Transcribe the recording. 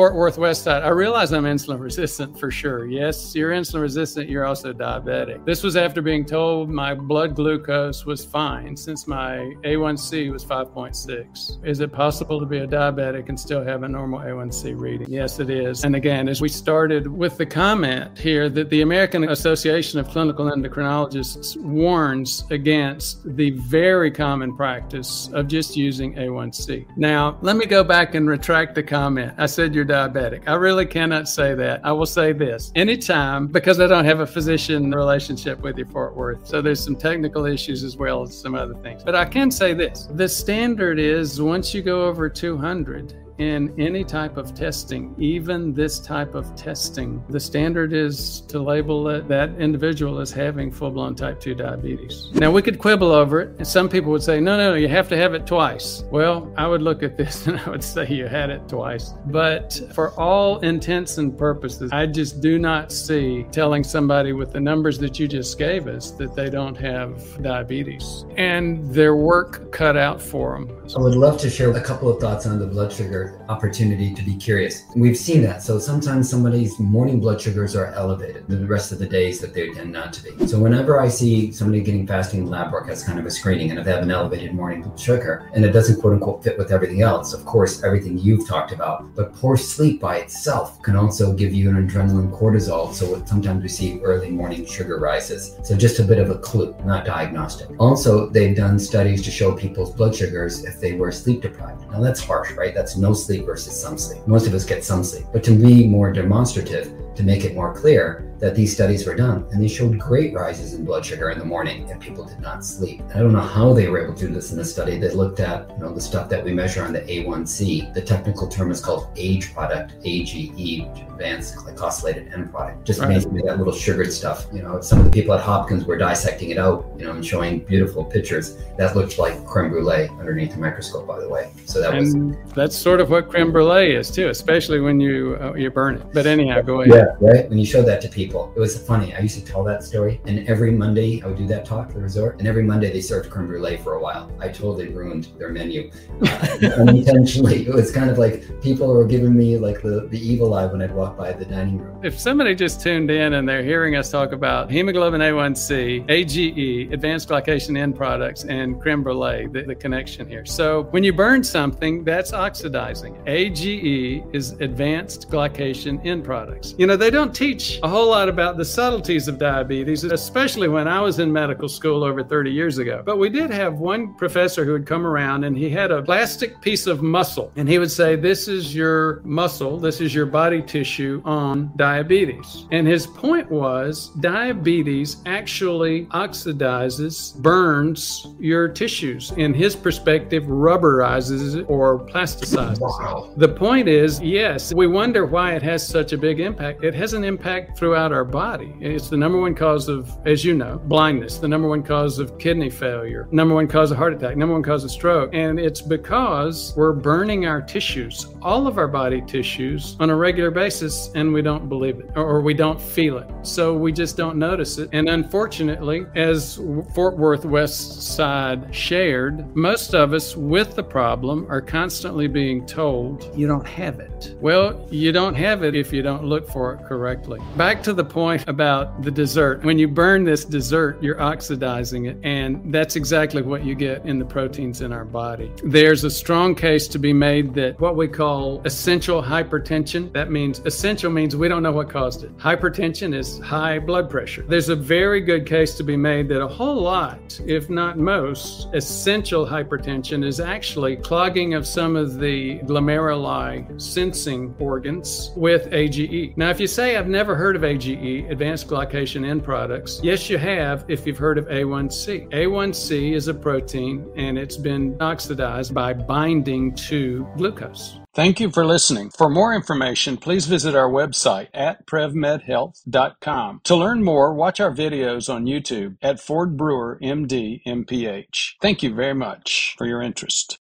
Fort Worth West Side. I realize I'm insulin resistant for sure. Yes, you're insulin resistant. You're also diabetic. This was after being told my blood glucose was fine since my A1C was 5.6. Is it possible to be a diabetic and still have a normal A1C reading? Yes, it is. And again, as we started with the comment here that the American Association of Clinical Endocrinologists warns against the very common practice of just using A1C. Now, let me go back and retract the comment. I said you're diabetic. I really cannot say that. I will say this anytime, because I don't have a physician relationship with you, Fort Worth. So there's some technical issues as well as some other things. But I can say this the standard is once you go over 200, in any type of testing, even this type of testing, the standard is to label it, that individual as having full blown type 2 diabetes. Now, we could quibble over it, and some people would say, no, no, no, you have to have it twice. Well, I would look at this and I would say you had it twice. But for all intents and purposes, I just do not see telling somebody with the numbers that you just gave us that they don't have diabetes and their work cut out for them. I would love to share a couple of thoughts on the blood sugar opportunity to be curious. We've seen that. So sometimes somebody's morning blood sugars are elevated the rest of the days that they tend not to be. So whenever I see somebody getting fasting lab work as kind of a screening, and if they have an elevated morning blood sugar and it doesn't quote unquote fit with everything else, of course, everything you've talked about, but poor sleep by itself can also give you an adrenaline cortisol. So sometimes we see early morning sugar rises. So just a bit of a clue, not diagnostic. Also, they've done studies to show people's blood sugars if they were sleep deprived. Now that's harsh, right? That's no sleep versus some sleep. Most of us get some sleep. But to be more demonstrative, to make it more clear, that these studies were done and they showed great rises in blood sugar in the morning and people did not sleep. I don't know how they were able to do this in the study. They looked at, you know, the stuff that we measure on the A1C. The technical term is called age product, AGE, advanced glycosylated end product. Just right. basically that little sugared stuff. You know, some of the people at Hopkins were dissecting it out, you know, and showing beautiful pictures. That looked like creme brulee underneath the microscope, by the way. So that and was that's sort of what creme brulee is too, especially when you uh, you burn it. But anyhow, go ahead. Yeah, right. When you show that to people people. It was funny. I used to tell that story, and every Monday I would do that talk at the resort, and every Monday they served creme brulee for a while. I totally ruined their menu uh, unintentionally. It was kind of like people were giving me like the, the evil eye when I'd walk by the dining room. If somebody just tuned in and they're hearing us talk about hemoglobin A1C, AGE, advanced glycation end products, and creme brulee, the, the connection here. So when you burn something, that's oxidizing. AGE is advanced glycation end products. You know, they don't teach a whole lot lot about the subtleties of diabetes, especially when I was in medical school over 30 years ago. But we did have one professor who would come around and he had a plastic piece of muscle and he would say, This is your muscle, this is your body tissue on diabetes. And his point was diabetes actually oxidizes, burns your tissues. In his perspective, rubberizes it or plasticizes wow. The point is, yes, we wonder why it has such a big impact. It has an impact throughout our body. It's the number one cause of, as you know, blindness, the number one cause of kidney failure, number one cause of heart attack, number one cause of stroke. And it's because we're burning our tissues, all of our body tissues, on a regular basis, and we don't believe it or we don't feel it. So we just don't notice it. And unfortunately, as Fort Worth West Side shared, most of us with the problem are constantly being told, you don't have it. Well, you don't have it if you don't look for it correctly. Back to the the point about the dessert. When you burn this dessert, you're oxidizing it. And that's exactly what you get in the proteins in our body. There's a strong case to be made that what we call essential hypertension, that means essential means we don't know what caused it. Hypertension is high blood pressure. There's a very good case to be made that a whole lot, if not most, essential hypertension is actually clogging of some of the glomeruli sensing organs with AGE. Now, if you say I've never heard of AGE, AGE, advanced glycation end products. Yes, you have if you've heard of A1C. A1C is a protein and it's been oxidized by binding to glucose. Thank you for listening. For more information, please visit our website at prevmedhealth.com. To learn more, watch our videos on YouTube at Ford Brewer MD MPH. Thank you very much for your interest.